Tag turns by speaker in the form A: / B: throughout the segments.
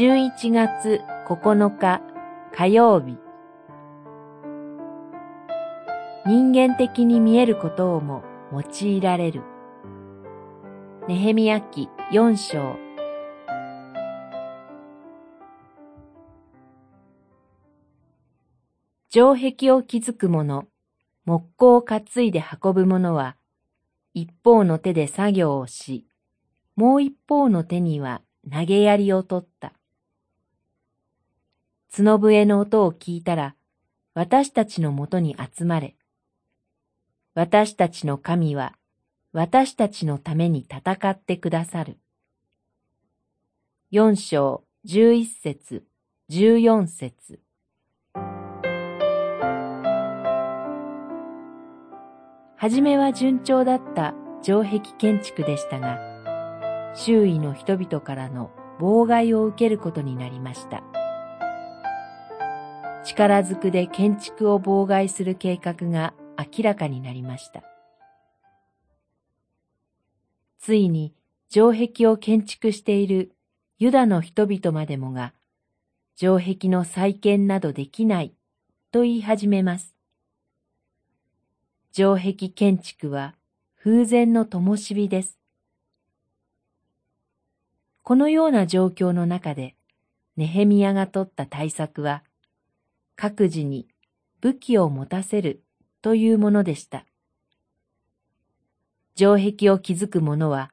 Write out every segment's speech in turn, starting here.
A: 11月9日火曜日人間的に見えることをも用いられる。ネヘミヤ記4章城壁を築く者、木工を担いで運ぶ者は、一方の手で作業をし、もう一方の手には投げ槍を取った。角笛の音を聞いたら、私たちのもとに集まれ。私たちの神は、私たちのために戦ってくださる。四章十一節十四節はじめは順調だった城壁建築でしたが、周囲の人々からの妨害を受けることになりました。力ずくで建築を妨害する計画が明らかになりました。ついに城壁を建築しているユダの人々までもが、城壁の再建などできないと言い始めます。城壁建築は風前の灯火です。このような状況の中で、ネヘミヤが取った対策は、各自に武器を持たせるというものでした。城壁を築く者は、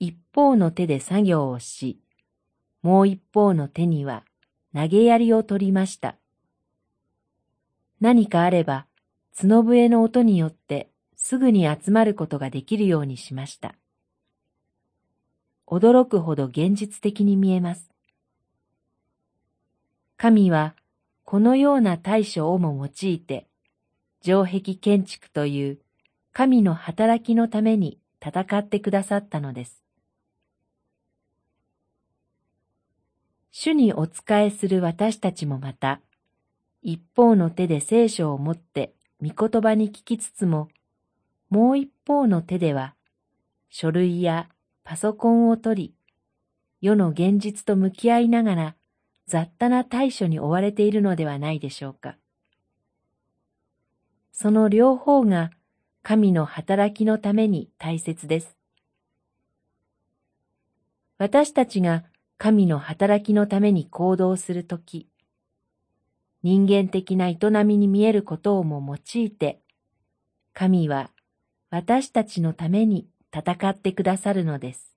A: 一方の手で作業をし、もう一方の手には投げ槍を取りました。何かあれば、角笛の音によってすぐに集まることができるようにしました。驚くほど現実的に見えます。神はこのような対処をも用いて、城壁建築という神の働きのために戦ってくださったのです。主にお仕えする私たちもまた、一方の手で聖書を持って御言葉に聞きつつも、もう一方の手では、書類やパソコンを取り、世の現実と向き合いながら雑多な対処に追われているのではないでしょうか。その両方が神の働きのために大切です。私たちが神の働きのために行動するとき、人間的な営みに見えることをも用いて、神は私たちのために戦ってくださるのです。